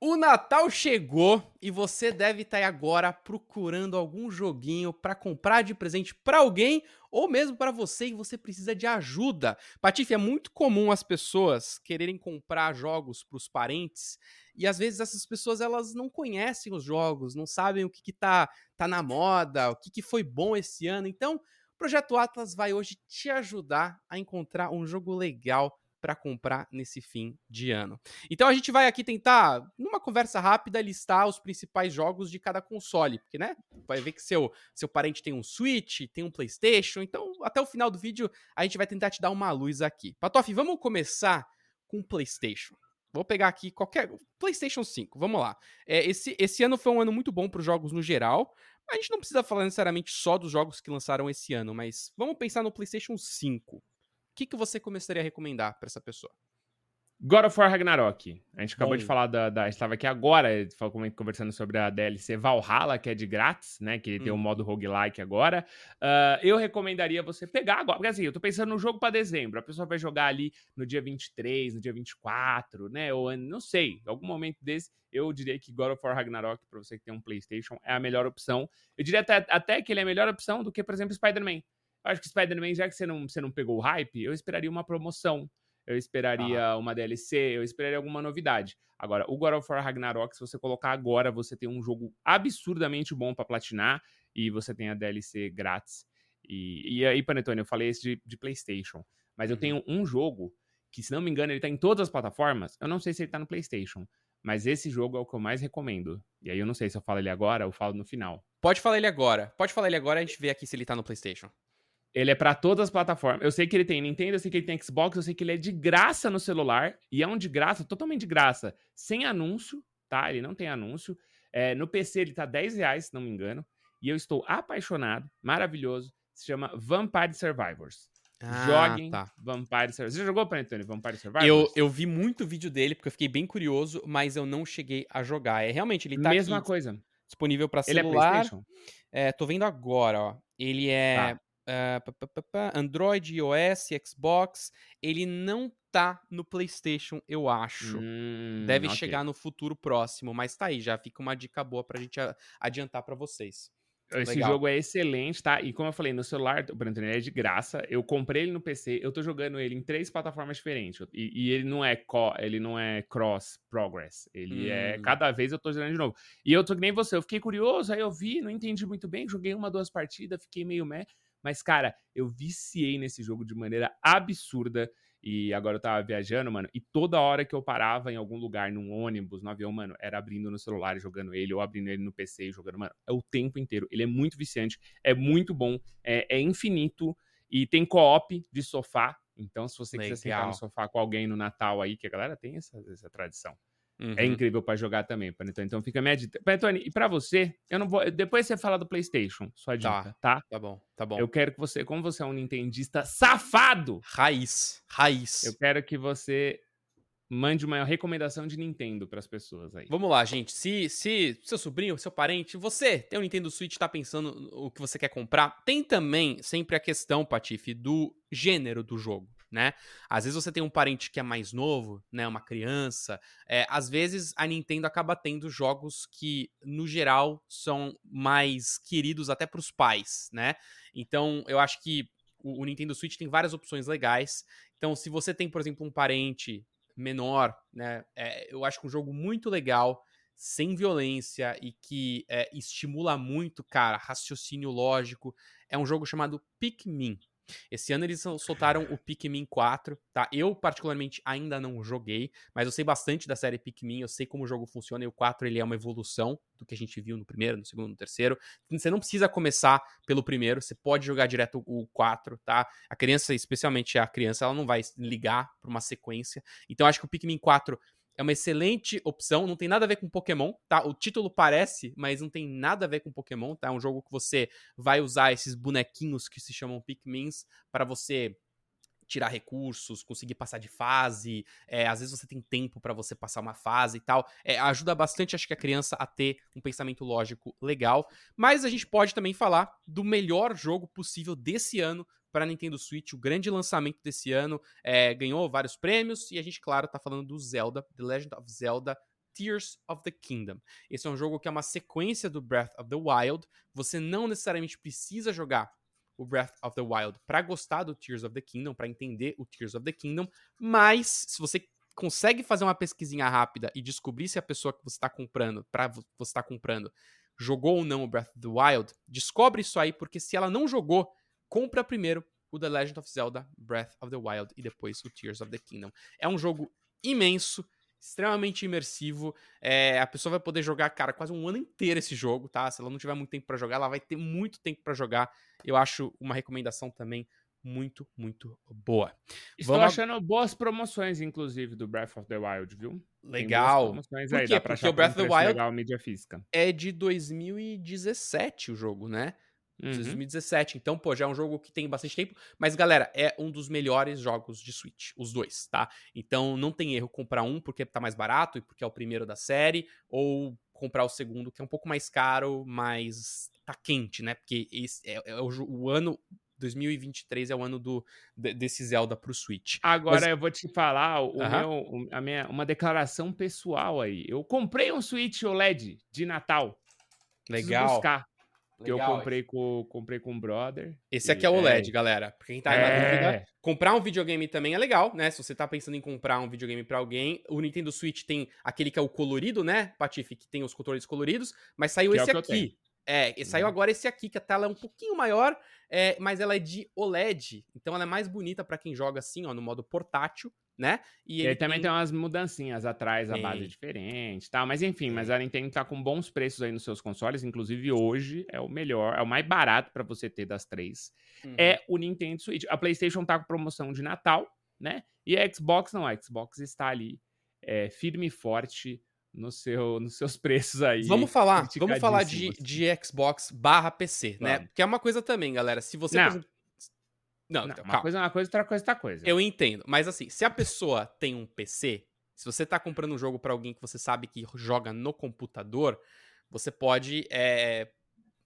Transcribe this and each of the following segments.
O Natal chegou e você deve estar agora procurando algum joguinho para comprar de presente para alguém ou mesmo para você e você precisa de ajuda. Patife, é muito comum as pessoas quererem comprar jogos para os parentes e às vezes essas pessoas elas não conhecem os jogos, não sabem o que, que tá, tá na moda, o que, que foi bom esse ano. Então, o Projeto Atlas vai hoje te ajudar a encontrar um jogo legal para comprar nesse fim de ano. Então a gente vai aqui tentar, numa conversa rápida, listar os principais jogos de cada console, porque, né? Vai ver que seu, seu parente tem um Switch, tem um PlayStation, então até o final do vídeo a gente vai tentar te dar uma luz aqui. Patof, vamos começar com o PlayStation. Vou pegar aqui qualquer. PlayStation 5, vamos lá. É, esse, esse ano foi um ano muito bom para os jogos no geral. A gente não precisa falar necessariamente só dos jogos que lançaram esse ano, mas vamos pensar no PlayStation 5 que, que você começaria a recomendar para essa pessoa? God of War Ragnarok. A gente acabou Bom. de falar da, da. Estava aqui agora conversando sobre a DLC Valhalla, que é de grátis, né? Que hum. tem o um modo roguelike agora. Uh, eu recomendaria você pegar agora. Porque assim, eu tô pensando no jogo para dezembro. A pessoa vai jogar ali no dia 23, no dia 24, né? Ou não sei, algum momento desse. Eu diria que God of War Ragnarok, para você que tem um PlayStation, é a melhor opção. Eu diria até, até que ele é a melhor opção do que, por exemplo, Spider-Man. Acho que Spider-Man, já que você não, você não pegou o hype, eu esperaria uma promoção. Eu esperaria ah. uma DLC, eu esperaria alguma novidade. Agora, o God of War Ragnarok, se você colocar agora, você tem um jogo absurdamente bom para platinar e você tem a DLC grátis. E, e aí, Panetone, eu falei esse de, de PlayStation. Mas eu uhum. tenho um jogo que, se não me engano, ele tá em todas as plataformas. Eu não sei se ele tá no PlayStation. Mas esse jogo é o que eu mais recomendo. E aí eu não sei se eu falo ele agora ou falo no final. Pode falar ele agora. Pode falar ele agora, a gente vê aqui se ele tá no PlayStation. Ele é para todas as plataformas. Eu sei que ele tem Nintendo, eu sei que ele tem Xbox, eu sei que ele é de graça no celular. E é um de graça, totalmente de graça. Sem anúncio, tá? Ele não tem anúncio. É, no PC ele tá 10 reais, se não me engano. E eu estou apaixonado, maravilhoso. Se chama Vampire Survivors. Ah, Joguem tá. Vampire Survivors. Você já jogou, Panetone, Vampire Survivors? Eu, eu vi muito vídeo dele, porque eu fiquei bem curioso, mas eu não cheguei a jogar. É realmente, ele tá Mesma coisa. disponível para celular. Ele é PlayStation? É, tô vendo agora, ó. Ele é... Tá uh, Android, iOS, Xbox, ele não tá no PlayStation, eu acho. Hum, Deve okay. chegar no futuro próximo, mas tá aí, já fica uma dica boa pra gente adiantar para vocês. Esse Legal. jogo é excelente, tá? E como eu falei, no celular, o Brandon é de graça. Eu comprei ele no PC, eu tô jogando ele em três plataformas diferentes. E, e ele não é co, ele não é cross progress. Ele é, hum. é. Cada vez eu tô jogando de novo. E eu tô que nem você, eu fiquei curioso, aí eu vi, não entendi muito bem, joguei uma, duas partidas, fiquei meio meh. Mas, cara, eu viciei nesse jogo de maneira absurda. E agora eu tava viajando, mano, e toda hora que eu parava em algum lugar, num ônibus, no avião, mano, era abrindo no celular jogando ele, ou abrindo ele no PC jogando, mano, é o tempo inteiro. Ele é muito viciante, é muito bom, é, é infinito, e tem co-op de sofá. Então, se você Legal. quiser sentar no sofá com alguém no Natal aí, que a galera tem essa, essa tradição. É uhum. É incrível para jogar também, Panetone. Então fica a minha dica. Panetone, e para você, eu não vou. Depois você fala do PlayStation, sua tá, dica, tá? Tá bom, tá bom. Eu quero que você, como você é um nintendista safado, raiz, raiz. Eu quero que você mande uma recomendação de Nintendo para as pessoas aí. Vamos lá, gente. Se, se seu sobrinho, seu parente, você tem um Nintendo Switch, tá pensando o que você quer comprar, tem também sempre a questão, Patife, do gênero do jogo né? Às vezes você tem um parente que é mais novo, né? Uma criança. É, às vezes a Nintendo acaba tendo jogos que, no geral, são mais queridos até para os pais, né? Então eu acho que o, o Nintendo Switch tem várias opções legais. Então, se você tem, por exemplo, um parente menor, né? É, eu acho que um jogo muito legal sem violência e que é, estimula muito, cara, raciocínio lógico. É um jogo chamado Pikmin. Esse ano eles soltaram o Pikmin 4, tá? Eu, particularmente, ainda não joguei, mas eu sei bastante da série Pikmin, eu sei como o jogo funciona, e o 4 ele é uma evolução do que a gente viu no primeiro, no segundo, no terceiro. Você não precisa começar pelo primeiro, você pode jogar direto o 4, tá? A criança, especialmente a criança, ela não vai ligar para uma sequência. Então, acho que o Pikmin 4 é uma excelente opção, não tem nada a ver com Pokémon, tá? O título parece, mas não tem nada a ver com Pokémon, tá? É um jogo que você vai usar esses bonequinhos que se chamam Pikmins para você tirar recursos, conseguir passar de fase. É, às vezes você tem tempo para você passar uma fase e tal. É, ajuda bastante, acho que a criança a ter um pensamento lógico legal. Mas a gente pode também falar do melhor jogo possível desse ano para Nintendo Switch, o grande lançamento desse ano. É, ganhou vários prêmios e a gente, claro, tá falando do Zelda, The Legend of Zelda Tears of the Kingdom. Esse é um jogo que é uma sequência do Breath of the Wild. Você não necessariamente precisa jogar o Breath of the Wild para gostar do Tears of the Kingdom, para entender o Tears of the Kingdom, mas se você consegue fazer uma pesquisinha rápida e descobrir se a pessoa que você está comprando, para você estar tá comprando, jogou ou não o Breath of the Wild, descobre isso aí, porque se ela não jogou, compra primeiro o The Legend of Zelda Breath of the Wild e depois o Tears of the Kingdom. É um jogo imenso, extremamente imersivo. É, a pessoa vai poder jogar, cara, quase um ano inteiro esse jogo, tá? Se ela não tiver muito tempo para jogar, ela vai ter muito tempo para jogar. Eu acho uma recomendação também muito, muito boa. Estou Vamos... achando boas promoções, inclusive, do Breath of the Wild, viu? Legal. Por aí? Porque o Breath of the Wild legal, mídia física. é de 2017 o jogo, né? Uhum. 2017. Então, pô, já é um jogo que tem bastante tempo. Mas, galera, é um dos melhores jogos de Switch. Os dois, tá? Então, não tem erro comprar um porque tá mais barato e porque é o primeiro da série. Ou comprar o segundo, que é um pouco mais caro, mas tá quente, né? Porque esse é, é o, o, ano 2023 é o ano do, desse Zelda pro Switch. Agora Mas... eu vou te falar o meu, a minha, uma declaração pessoal aí. Eu comprei um Switch OLED de Natal. Legal. buscar. Legal, eu comprei com, comprei com um brother. Esse aqui é o OLED, é... galera. Pra quem tá é... na dúvida, comprar um videogame também é legal, né? Se você tá pensando em comprar um videogame para alguém, o Nintendo Switch tem aquele que é o colorido, né, Patife, que tem os controles coloridos, mas saiu que é esse é aqui. É, saiu uhum. agora esse aqui, que a tela é um pouquinho maior, é, mas ela é de OLED. Então ela é mais bonita para quem joga assim, ó, no modo portátil, né? E, ele, ele também tem... tem umas mudancinhas atrás, a base diferente tal. Mas enfim, mas a Nintendo tá com bons preços aí nos seus consoles. Inclusive hoje é o melhor, é o mais barato para você ter das três. Uhum. É o Nintendo Switch. A PlayStation tá com promoção de Natal, né? E a Xbox não, a Xbox está ali é, firme e forte no seu, nos seus preços aí. Vamos falar, vamos falar de, de Xbox barra PC, né? Porque é uma coisa também, galera. Se você. Não, não, não uma coisa é uma coisa, outra coisa é outra coisa. Eu entendo. Mas assim, se a pessoa tem um PC, se você tá comprando um jogo para alguém que você sabe que joga no computador, você pode. É,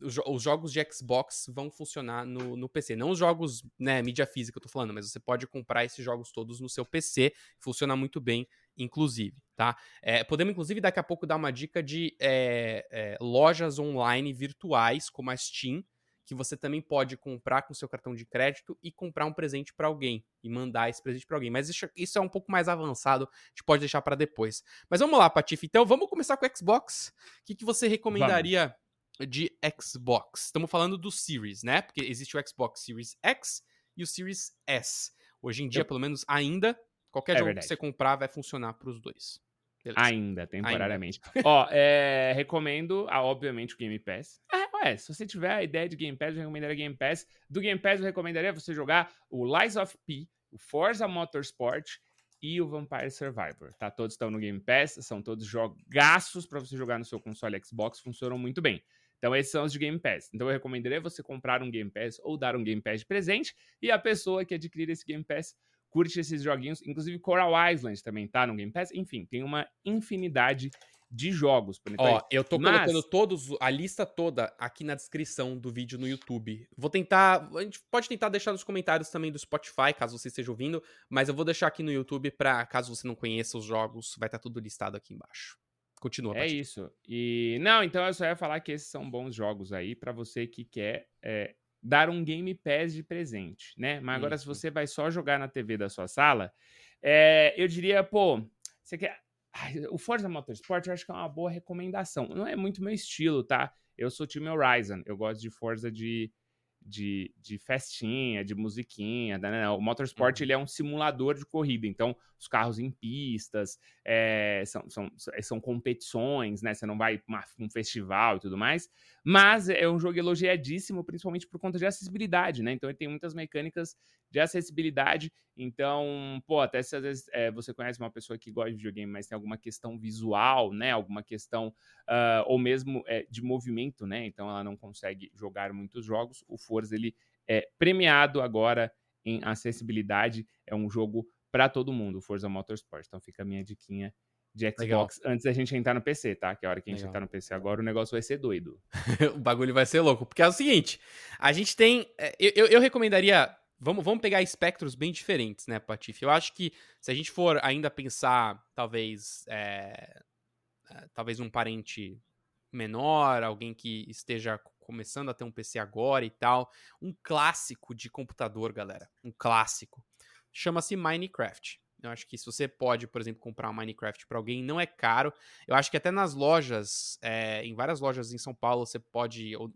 os, jogos de Xbox vão funcionar no, no PC. Não os jogos, né, mídia física, eu tô falando, mas você pode comprar esses jogos todos no seu PC. Funciona muito bem inclusive, tá? É, podemos, inclusive, daqui a pouco dar uma dica de é, é, lojas online virtuais, como a Steam, que você também pode comprar com seu cartão de crédito e comprar um presente para alguém e mandar esse presente para alguém. Mas isso, isso, é um pouco mais avançado, a gente pode deixar para depois. Mas vamos lá, Patife. Então, vamos começar com o Xbox. O que, que você recomendaria vamos. de Xbox? Estamos falando do Series, né? Porque existe o Xbox Series X e o Series S. Hoje em dia, Eu... pelo menos ainda, Qualquer é jogo verdade. que você comprar vai funcionar para os dois. Beleza. Ainda, temporariamente. Ainda. Ó, é, recomendo, ah, obviamente, o Game Pass. Ué, se você tiver a ideia de Game Pass, eu recomendaria Game Pass. Do Game Pass, eu recomendaria você jogar o Lies of P, o Forza Motorsport e o Vampire Survivor, tá? Todos estão no Game Pass, são todos jogaços para você jogar no seu console Xbox, funcionam muito bem. Então, esses são os de Game Pass. Então, eu recomendaria você comprar um Game Pass ou dar um Game Pass de presente. E a pessoa que adquirir esse Game Pass curte esses joguinhos, inclusive Coral Island também tá no Game Pass. Enfim, tem uma infinidade de jogos. Ó, eu tô Mas... colocando todos, a lista toda aqui na descrição do vídeo no YouTube. Vou tentar, a gente pode tentar deixar nos comentários também do Spotify, caso você esteja ouvindo, mas eu vou deixar aqui no YouTube para caso você não conheça os jogos, vai estar tá tudo listado aqui embaixo. Continua. É isso. E não, então eu só ia falar que esses são bons jogos aí para você que quer é, dar um Game Pass de presente, né? Mas agora, Isso. se você vai só jogar na TV da sua sala, é, eu diria, pô, você quer. O Forza Motorsport eu acho que é uma boa recomendação. Não é muito meu estilo, tá? Eu sou time Horizon, eu gosto de Forza de de, de festinha, de musiquinha. Né? né o motorsport uhum. ele é um simulador de corrida, então os carros em pistas, é, são, são, são competições, né? Você não vai para um festival e tudo mais, mas é um jogo elogiadíssimo, principalmente por conta de acessibilidade, né? Então ele tem muitas mecânicas de acessibilidade. Então, pô, até se às vezes é, você conhece uma pessoa que gosta de videogame, mas tem alguma questão visual, né? Alguma questão, uh, ou mesmo é, de movimento, né? Então ela não consegue jogar muitos jogos. O Forza, ele é premiado agora em acessibilidade. É um jogo para todo mundo, o Forza Motorsport. Então fica a minha diquinha de Xbox Legal. antes da gente entrar no PC, tá? Que é a hora que a gente Legal. entrar no PC agora, o negócio vai ser doido. o bagulho vai ser louco. Porque é o seguinte: a gente tem. É, eu, eu recomendaria Vamos, vamos pegar espectros bem diferentes, né, Patife? Eu acho que se a gente for ainda pensar, talvez, é, é, talvez um parente menor, alguém que esteja começando a ter um PC agora e tal. Um clássico de computador, galera. Um clássico. Chama-se Minecraft. Eu acho que se você pode, por exemplo, comprar um Minecraft para alguém, não é caro. Eu acho que até nas lojas, é, em várias lojas em São Paulo, você pode. Eu,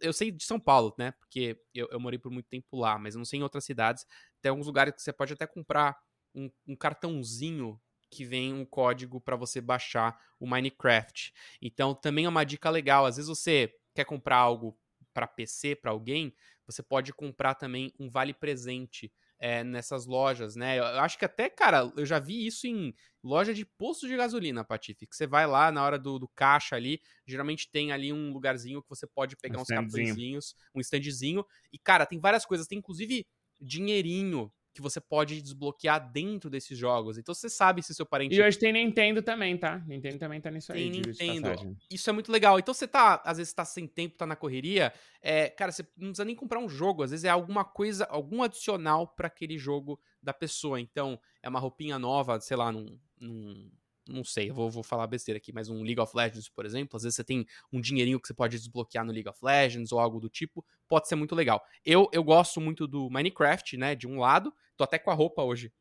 eu, sei de São Paulo, né? Porque eu, eu, morei por muito tempo lá, mas eu não sei em outras cidades. Tem alguns lugares que você pode até comprar um, um cartãozinho que vem um código para você baixar o Minecraft. Então também é uma dica legal. Às vezes você quer comprar algo para PC para alguém, você pode comprar também um vale presente é, nessas lojas, né? Eu acho que até, cara, eu já vi isso em loja de posto de gasolina, Patife. Que você vai lá na hora do, do, caixa ali, geralmente tem ali um lugarzinho que você pode pegar um uns cartõezinhos, um standzinho. E, cara, tem várias coisas. Tem inclusive dinheirinho que você pode desbloquear dentro desses jogos. Então você sabe se seu parente. E hoje tem Nintendo também, tá? Nintendo também tá nisso tem aí. Nintendo. Isso é muito legal. Então você tá, às vezes, tá sem tempo, tá na correria. É, cara, você não precisa nem comprar um jogo. Às vezes é alguma coisa, algum adicional para aquele jogo da pessoa. Então, é uma roupinha nova, sei lá, num, num não sei, eu vou, vou falar besteira aqui, mas um League of Legends, por exemplo, às vezes você tem um dinheirinho que você pode desbloquear no League of Legends ou algo do tipo, pode ser muito legal. Eu, eu gosto muito do Minecraft, né, de um lado, tô até com a roupa hoje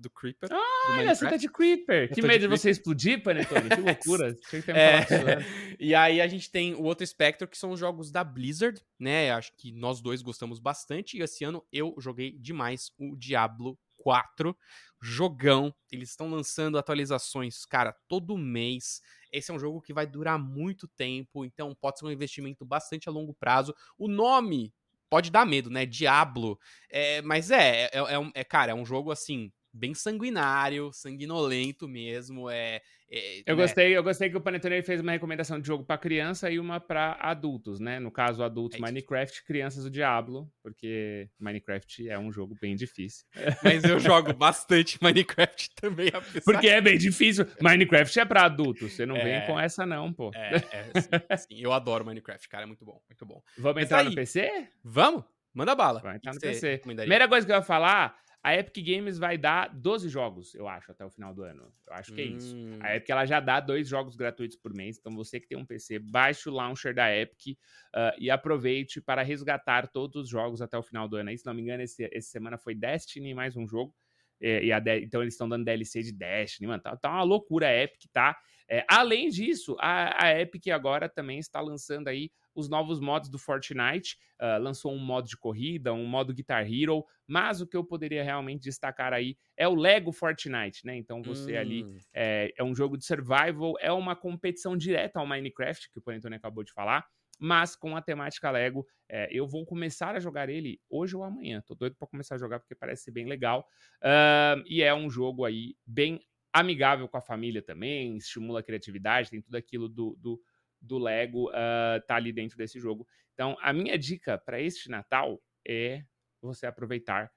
do Creeper. Ah, olha, você tá de Creeper. Eu que medo de, de você explodir, Panetone. Que loucura. que é... e aí a gente tem o outro espectro, que são os jogos da Blizzard, né? Acho que nós dois gostamos bastante. E esse ano eu joguei demais o Diablo 4 jogão. Eles estão lançando atualizações, cara, todo mês. Esse é um jogo que vai durar muito tempo, então pode ser um investimento bastante a longo prazo. O nome pode dar medo, né? Diablo. É, mas é, é, é, é, cara, é um jogo assim bem sanguinário, sanguinolento mesmo. É, é eu né? gostei, eu gostei que o Panetone fez uma recomendação de jogo para criança e uma para adultos, né? No caso, adultos é Minecraft, crianças o Diablo, porque Minecraft é um jogo bem difícil. Mas eu jogo bastante Minecraft também, apesar... Porque é bem difícil. Minecraft é para adultos, você não é... vem com essa não, pô. É, é sim, sim, eu adoro Minecraft, cara, é muito bom, muito bom. Vamos Mas entrar aí, no PC? Vamos? Manda bala. Vai entrar no PC. Primeira coisa que eu ia falar a Epic Games vai dar 12 jogos, eu acho, até o final do ano. Eu acho que hum. é isso. A hum. Epic ela já dá dois jogos gratuitos por mês. Então, você que tem um PC, baixe o launcher da Epic uh, e aproveite para resgatar todos os jogos até o final do ano. Aí, se não me engano, esse, essa semana foi Destiny mais um jogo. É, e a, então, eles estão dando DLC de Destiny, mano. Tá, tá uma loucura a Epic, tá? É, além disso, a, a Epic agora também está lançando aí os novos modos do Fortnite. Uh, lançou um modo de corrida, um modo Guitar Hero, mas o que eu poderia realmente destacar aí é o Lego Fortnite, né? Então você hum. ali é, é, um jogo de survival, é uma competição direta ao Minecraft, que o Panetone acabou de falar. Mas com a temática Lego, é, eu vou começar a jogar ele hoje ou amanhã. Tô doido para começar a jogar porque parece ser bem legal. Uh, e é um jogo aí bem amigável com a família também, estimula a criatividade, tem tudo aquilo do, do do Lego uh, tá ali dentro desse jogo. Então, a minha dica para este Natal é você aproveitar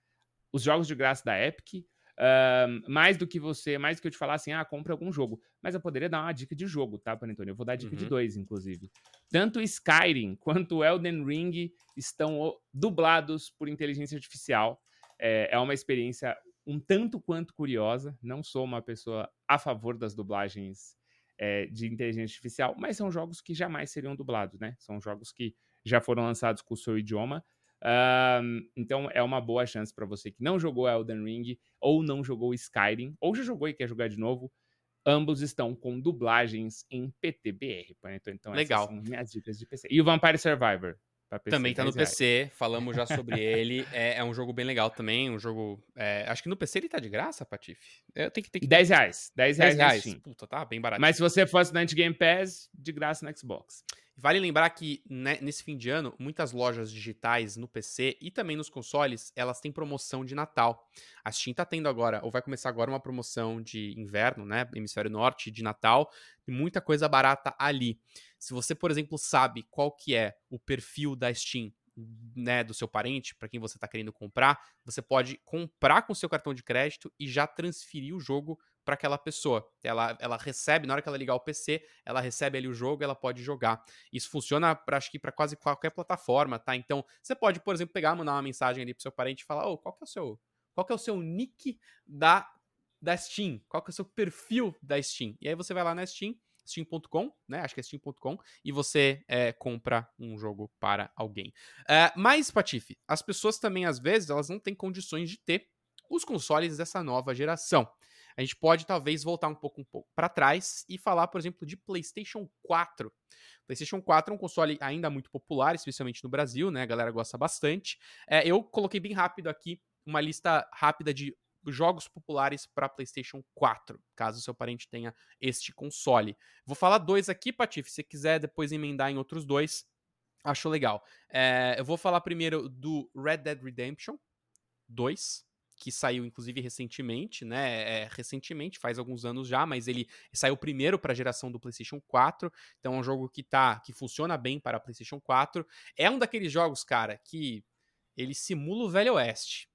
os jogos de graça da Epic. Uh, mais do que você, mais do que eu te falar assim, ah, compra algum jogo. Mas eu poderia dar uma dica de jogo, tá, Panetone? Eu vou dar dica uhum. de dois, inclusive. Tanto Skyrim quanto Elden Ring estão dublados por inteligência artificial. É, é uma experiência um tanto quanto curiosa. Não sou uma pessoa a favor das dublagens é, de inteligência artificial, mas são jogos que jamais seriam dublados, né? São jogos que já foram lançados com o seu idioma. então é uma boa chance para você que não jogou Elden Ring ou não jogou Skyrim, ou já jogou e quer jogar de novo. Ambos estão com dublagens em PTBR. Então, então Legal. essas são minhas dicas de PC. E o Vampire Survivor? PC, também tá no PC, falamos já sobre ele. É, é, um jogo bem legal também, um jogo... É, acho que no PC ele tá de graça, Patife? Eu tenho que, tenho que... 10 reais. 10 reais, 10 reais. Puta, tá bem barato. Mas se você for assinante Game Pass, de graça no Xbox. Vale lembrar que né, nesse fim de ano, muitas lojas digitais no PC e também nos consoles, elas têm promoção de Natal. A Steam tá tendo agora, ou vai começar agora uma promoção de inverno, né, hemisfério norte, de Natal, e muita coisa barata ali. Se você, por exemplo, sabe qual que é o perfil da Steam, né, do seu parente, para quem você está querendo comprar, você pode comprar com seu cartão de crédito e já transferir o jogo para aquela pessoa. Ela, ela recebe, na hora que ela ligar o PC, ela recebe ali o jogo, ela pode jogar. Isso funciona, pra, acho que para quase qualquer plataforma, tá? Então, você pode, por exemplo, pegar, mandar uma mensagem ali pro seu parente e falar: "Ô, oh, qual que é o seu, qual que é o seu nick da da Steam? Qual que é o seu perfil da Steam?" E aí você vai lá na Steam, steam.com, né? Acho que é steam.com, e você é, compra um jogo para alguém. Uh, mas, Patife, as pessoas também, às vezes, elas não têm condições de ter os consoles dessa nova geração. A gente pode talvez voltar um pouco, um pouco para trás e falar, por exemplo, de PlayStation 4. PlayStation 4 é um console ainda muito popular, especialmente no Brasil, né? A galera gosta bastante. É, eu coloquei bem rápido aqui uma lista rápida de jogos populares para PlayStation 4, caso seu parente tenha este console. Vou falar dois aqui, Patife, se quiser depois emendar em outros dois, acho legal. É, eu vou falar primeiro do Red Dead Redemption 2, que saiu inclusive recentemente, né? É, recentemente, faz alguns anos já, mas ele saiu primeiro para a geração do PlayStation 4. Então é um jogo que tá que funciona bem para a PlayStation 4. É um daqueles jogos, cara, que ele simula o Velho Oeste.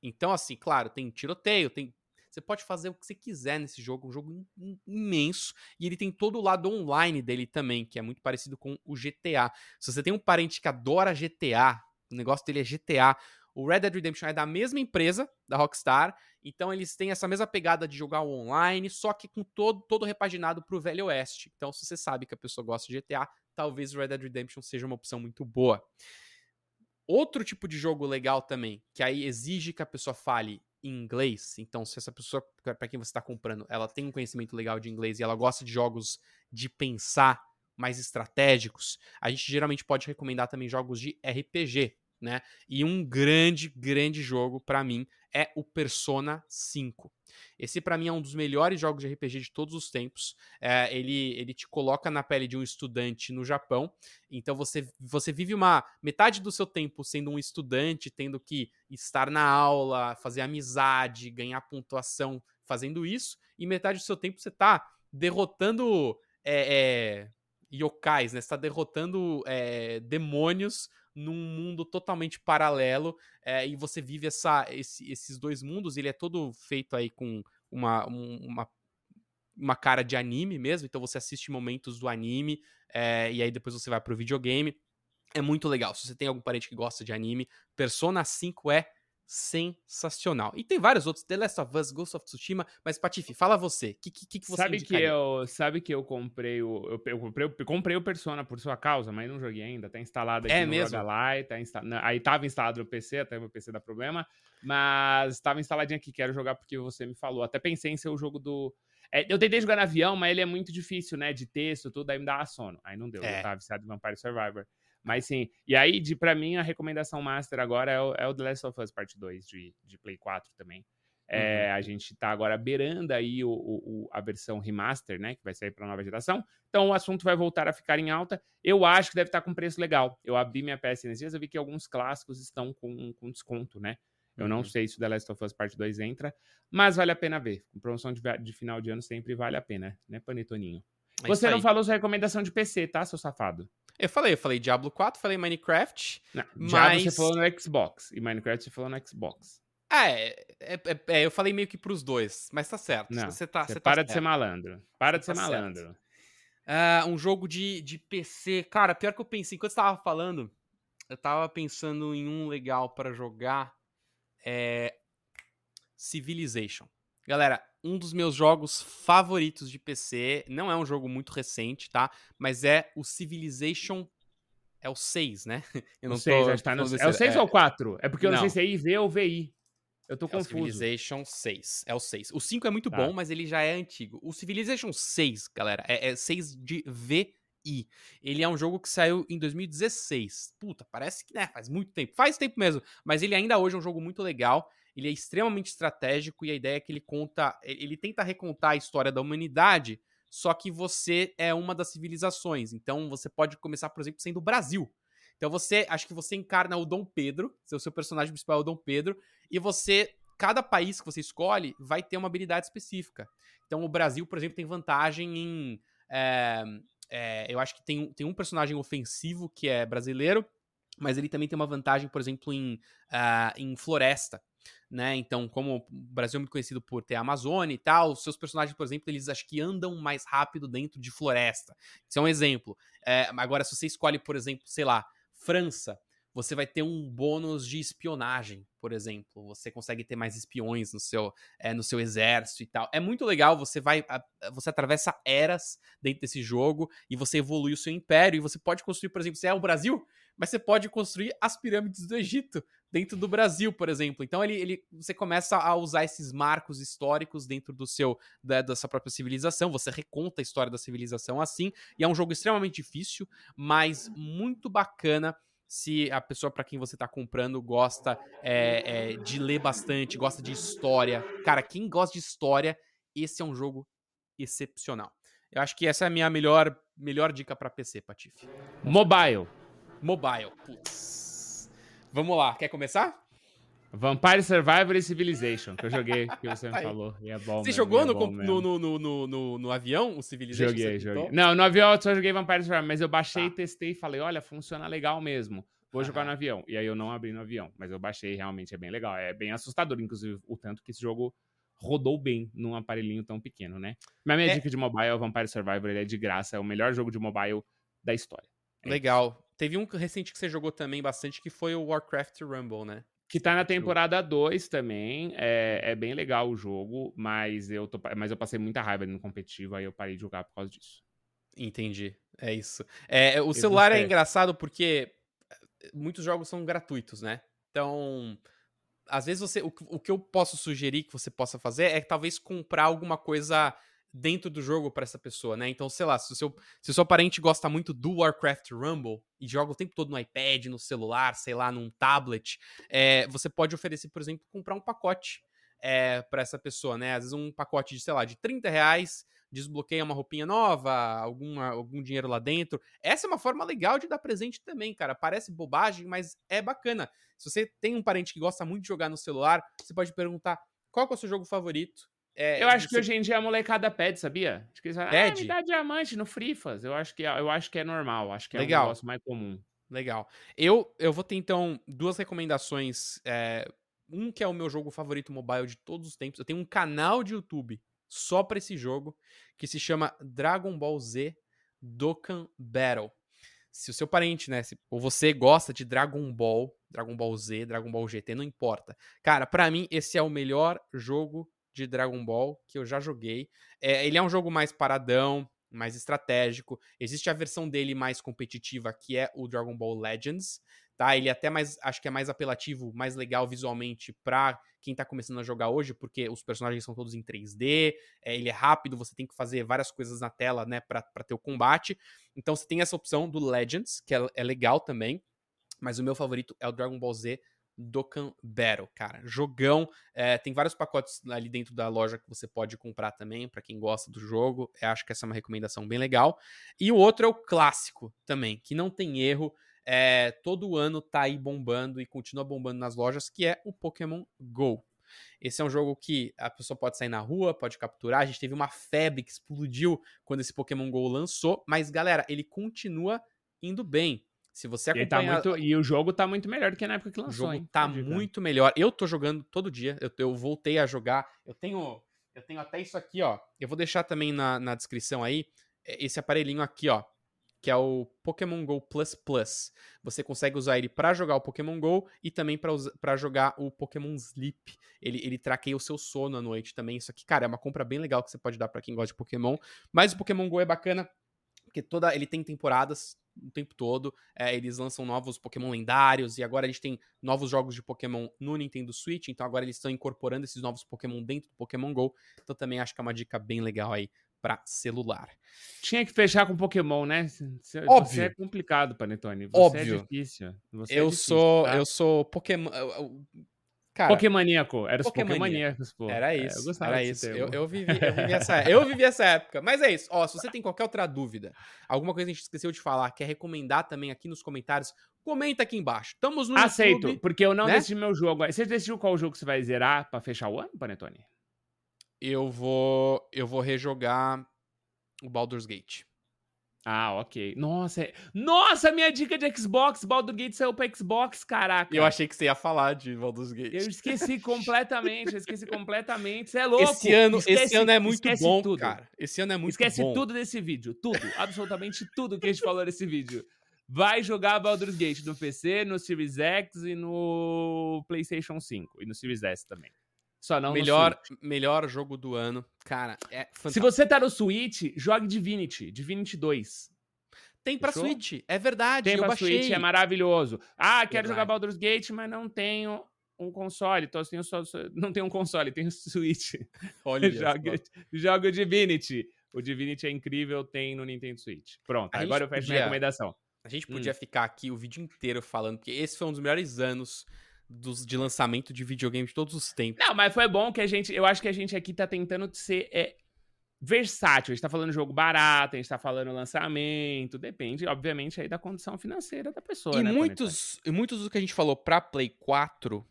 Então assim, claro, tem tiroteio, tem você pode fazer o que você quiser nesse jogo, um jogo imenso, e ele tem todo o lado online dele também, que é muito parecido com o GTA. Se você tem um parente que adora GTA, o negócio dele é GTA, o Red Dead Redemption é da mesma empresa, da Rockstar, então eles têm essa mesma pegada de jogar online, só que com todo, todo repaginado pro Velho Oeste. Então, se você sabe que a pessoa gosta de GTA, talvez o Red Dead Redemption seja uma opção muito boa. Outro tipo de jogo legal também, que aí exige que a pessoa fale inglês. Então, se essa pessoa, para quem você está comprando, ela tem um conhecimento legal de inglês e ela gosta de jogos de pensar mais estratégicos, a gente geralmente pode recomendar também jogos de RPG né? E um grande, grande jogo para mim é o Persona 5. Esse para mim é um dos melhores jogos de RPG de todos os tempos. É, ele, ele te coloca na pele de um estudante no Japão. Então você, você vive uma metade do seu tempo sendo um estudante, tendo que estar na aula, fazer amizade, ganhar pontuação fazendo isso, e metade do seu tempo você tá derrotando é, é, yokais, né? Você tá derrotando demônios num mundo totalmente paralelo é, e você vive essa, esse, esses dois mundos. Ele é todo feito aí com uma, uma, uma cara de anime mesmo, então você assiste momentos do anime é, e aí depois você vai pro videogame. É muito legal. Se você tem algum parente que gosta de anime, Persona 5 é sensacional. E tem vários outros, The Last of Us, Ghost of Tsushima, mas Patife, fala você, o que, que, que, você sabe que eu Sabe que eu comprei o eu, eu, comprei, eu comprei o Persona por sua causa, mas não joguei ainda, tá instalado aqui é no mesmo? Rogalai, tá insta... aí tava instalado no PC, até meu PC dá problema, mas tava instaladinho aqui, quero jogar porque você me falou. Até pensei em ser o jogo do é, eu tentei jogar no avião, mas ele é muito difícil, né? De texto, tudo, aí me dava sono. Aí não deu, é. eu tava viciado em Vampire Survivor. Mas sim, e aí, de, pra mim, a recomendação master agora é o, é o The Last of Us Part 2 de, de Play 4 também. É, uhum. A gente tá agora beirando aí o, o, a versão remaster, né? Que vai sair pra nova geração. Então o assunto vai voltar a ficar em alta. Eu acho que deve estar tá com preço legal. Eu abri minha PS nesses dias, eu vi que alguns clássicos estão com, com desconto, né? Eu não uhum. sei se o The Last of Us Part 2 entra, mas vale a pena ver. Com promoção de, de final de ano sempre vale a pena, né, Panetoninho? É Você não falou sua recomendação de PC, tá, seu safado? Eu falei, eu falei Diablo 4, falei Minecraft. Não, mas... Diablo você falou no Xbox. E Minecraft você falou no Xbox. É, é, é, é, eu falei meio que pros dois, mas tá certo. Não, você tá, você você para tá de ser malandro. Para você de ser tá malandro. Uh, um jogo de, de PC. Cara, pior que eu pensei, enquanto você tava falando, eu tava pensando em um legal para jogar. É. Civilization. Galera, um dos meus jogos favoritos de PC. Não é um jogo muito recente, tá? Mas é o Civilization. É o 6, né? Eu não o 6, tô, tá no... É o 6 é... ou o 4? É porque eu não, não sei se é IV ou VI. Eu tô é confuso. O Civilization 6. É o 6. O 5 é muito tá. bom, mas ele já é antigo. O Civilization 6, galera, é, é 6 de Ele é um jogo que saiu em 2016. Puta, parece que né, faz muito tempo. Faz tempo mesmo. Mas ele ainda hoje é um jogo muito legal. Ele é extremamente estratégico e a ideia é que ele conta, ele tenta recontar a história da humanidade, só que você é uma das civilizações. Então você pode começar, por exemplo, sendo o Brasil. Então você, acho que você encarna o Dom Pedro, seu, seu personagem principal é o Dom Pedro, e você, cada país que você escolhe vai ter uma habilidade específica. Então o Brasil, por exemplo, tem vantagem em. É, é, eu acho que tem, tem um personagem ofensivo que é brasileiro, mas ele também tem uma vantagem, por exemplo, em, uh, em floresta né? Então, como o Brasil é muito conhecido por ter a Amazônia e tal, seus personagens, por exemplo, eles acho que andam mais rápido dentro de floresta. Isso é um exemplo. É, agora, se você escolhe, por exemplo, sei lá, França, você vai ter um bônus de espionagem, por exemplo. Você consegue ter mais espiões no seu, é, no seu exército e tal. É muito legal, você vai. Você atravessa eras dentro desse jogo e você evolui o seu império. E você pode construir, por exemplo, se é o Brasil, mas você pode construir as pirâmides do Egito dentro do Brasil, por exemplo. Então ele, ele, você começa a usar esses marcos históricos dentro do seu da, sua própria civilização. Você reconta a história da civilização assim. E é um jogo extremamente difícil, mas muito bacana se a pessoa para quem você está comprando gosta é, é, de ler bastante, gosta de história. Cara, quem gosta de história, esse é um jogo excepcional. Eu acho que essa é a minha melhor, melhor dica para PC, Patife. Mobile. Mobile. Putz. Vamos lá, quer começar? Vampire Survivor e Civilization, que eu joguei, que você me falou. E é bom você mesmo, jogou é no, no, no, no, no, avião, o Civilization? Joguei, joguei. Não, no avião eu só joguei Vampire Survivor, mas eu baixei, tá. testei e falei, olha, funciona legal mesmo. Vou jogar no avião. E aí eu não abri no avião, mas eu baixei, realmente é bem legal. É bem assustador, inclusive, o tanto que esse jogo rodou bem num aparelhinho tão pequeno, né? Mas minha é... dica de mobile é o Vampire Survivor, ele é de graça, é o melhor jogo de mobile da história. É Legal. Isso. Teve um recente que você jogou também bastante, que foi o Warcraft Rumble, né? Que tá na temporada 2 também. É, é, bem legal o jogo, mas eu, tô, mas eu passei muita raiva no competitivo, aí eu parei de jogar por causa disso. Entendi. É isso. É, o celular é engraçado porque eh, muitos jogos são gratuitos, né? Então, às vezes você. O, o que eu posso sugerir que você possa fazer é talvez comprar alguma coisa dentro do jogo para essa pessoa, né? Então, sei lá, se o, seu, se o seu parente gosta muito do Warcraft Rumble e joga o tempo todo no iPad, no celular, sei lá, num tablet, é, você pode oferecer, por exemplo, comprar um pacote é, para essa pessoa, né? Às vezes um pacote de, sei lá, de 30 reais, desbloqueia uma roupinha nova, alguma, algum dinheiro lá dentro. Essa é uma forma legal de dar presente também, cara. Parece bobagem, mas é bacana. Se você tem um parente que gosta muito de jogar no celular, você pode perguntar qual é o seu jogo favorito é, eu acho que hoje em dia a molecada pede, sabia? Acho que eles falam, pede? Ah, me dá diamante no Frifas. Eu acho que, é, eu acho que é normal, acho que é Legal. um negócio mais comum. Legal. Eu, eu vou ter, então, duas recomendações. É, um que é o meu jogo favorito mobile de todos os tempos. Eu tenho um canal de YouTube só pra esse jogo, que se chama Dragon Ball Z Dokkan Battle. Se o seu parente, né, se, ou você gosta de Dragon Ball, Dragon Ball Z, Dragon Ball GT, não importa. Cara, para mim esse é o melhor jogo de Dragon Ball que eu já joguei. É, ele é um jogo mais paradão, mais estratégico. Existe a versão dele mais competitiva, que é o Dragon Ball Legends. Tá, ele é até mais, acho que é mais apelativo, mais legal visualmente para quem tá começando a jogar hoje, porque os personagens são todos em 3D, é, ele é rápido, você tem que fazer várias coisas na tela, né, para ter o combate. Então você tem essa opção do Legends, que é, é legal também, mas o meu favorito é o Dragon Ball Z Dokkan Battle, cara. Jogão. É, tem vários pacotes ali dentro da loja que você pode comprar também, para quem gosta do jogo. Eu acho que essa é uma recomendação bem legal. E o outro é o clássico também, que não tem erro. É, todo ano tá aí bombando e continua bombando nas lojas, que é o Pokémon Go. Esse é um jogo que a pessoa pode sair na rua, pode capturar. A gente teve uma febre que explodiu quando esse Pokémon Go lançou, mas galera, ele continua indo bem. Se você acompanha... Tá muito... E o jogo tá muito melhor do que na época que lançou, O jogo hein? tá muito melhor. Eu tô jogando todo dia, eu, eu voltei a jogar. Eu tenho eu tenho até isso aqui, ó. Eu vou deixar também na, na descrição aí, é, esse aparelhinho aqui, ó. Que é o Pokémon Go Plus Plus. Você consegue usar ele para jogar o Pokémon Go e também para jogar o Pokémon Sleep. Ele, ele traqueia o seu sono à noite também. Isso aqui, cara, é uma compra bem legal que você pode dar para quem gosta de Pokémon. Mas o Pokémon Go é bacana porque toda ele tem temporadas o tempo todo. É, eles lançam novos Pokémon lendários e agora a gente tem novos jogos de Pokémon no Nintendo Switch. Então agora eles estão incorporando esses novos Pokémon dentro do Pokémon Go. Então também acho que é uma dica bem legal aí para celular. Tinha que fechar com Pokémon, né? Você, Óbvio. Você é complicado, Panetone. Você é Óbvio. é difícil. Você eu é difícil, sou, tá? eu sou Pokémon. Cara, Pokémoníaco, era os Pokémoníacos, pô. Era isso, é, eu era isso. Eu, eu, vivi, eu, vivi essa, eu vivi essa época. Mas é isso. Ó, se você tem qualquer outra dúvida, alguma coisa que a gente esqueceu de falar, quer recomendar também aqui nos comentários, comenta aqui embaixo. Estamos no Aceito, YouTube, porque eu não né? decidi meu jogo. Você decidiu qual jogo você vai zerar pra fechar o ano, Panetone? Eu vou, eu vou rejogar o Baldur's Gate. Ah, ok. Nossa, é... Nossa, minha dica de Xbox, Baldur's Gate saiu pra Xbox, caraca. Eu achei que você ia falar de Baldur's Gate. Eu esqueci completamente, eu esqueci completamente. Você é louco. Esse ano, esquece, esse ano é muito bom, tudo. cara. Esse ano é muito esquece bom. Esquece tudo desse vídeo, tudo, absolutamente tudo que a gente falou nesse vídeo. vai jogar Baldur's Gate no PC, no Series X e no PlayStation 5 e no Series S também. Só não melhor, melhor jogo do ano. Cara, é fantástico. Se você tá no Switch, jogue Divinity, Divinity 2. Tem pra Fechou? Switch, é verdade. Tem pra baixei. Switch, é maravilhoso. Ah, quero verdade. jogar Baldur's Gate, mas não tenho um console. Então, tenho só, não tenho um console, tenho Switch. Olha, joga, joga o Divinity. O Divinity é incrível, tem no Nintendo Switch. Pronto, a agora eu fecho podia, minha recomendação. A gente podia hum. ficar aqui o vídeo inteiro falando, porque esse foi um dos melhores anos dos, de lançamento de videogame de todos os tempos. Não, mas foi bom que a gente. Eu acho que a gente aqui tá tentando ser é, versátil. A gente tá falando jogo barato, a gente tá falando lançamento. Depende, obviamente, aí da condição financeira da pessoa. E né, muitos, e muitos do que a gente falou pra Play 4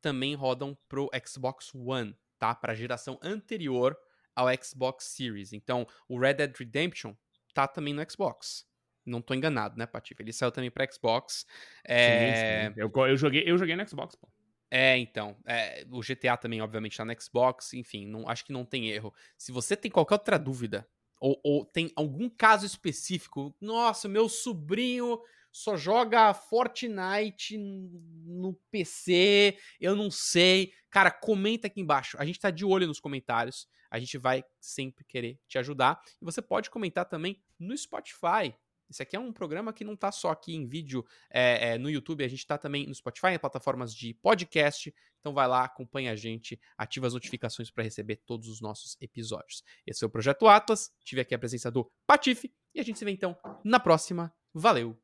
também rodam pro Xbox One, tá? Pra geração anterior ao Xbox Series. Então, o Red Dead Redemption tá também no Xbox. Não tô enganado, né, Patife? Ele saiu também pra Xbox. É... Sim, sim. Eu, eu, joguei, eu joguei no Xbox, pô. É, então. É, o GTA também, obviamente, tá no Xbox. Enfim, não, acho que não tem erro. Se você tem qualquer outra dúvida, ou, ou tem algum caso específico, nossa, meu sobrinho só joga Fortnite no PC, eu não sei. Cara, comenta aqui embaixo. A gente tá de olho nos comentários. A gente vai sempre querer te ajudar. E você pode comentar também no Spotify. Esse aqui é um programa que não está só aqui em vídeo é, é, no YouTube, a gente está também no Spotify, em plataformas de podcast. Então vai lá, acompanha a gente, ativa as notificações para receber todos os nossos episódios. Esse é o Projeto Atlas. Tive aqui a presença do Patife e a gente se vê então na próxima. Valeu!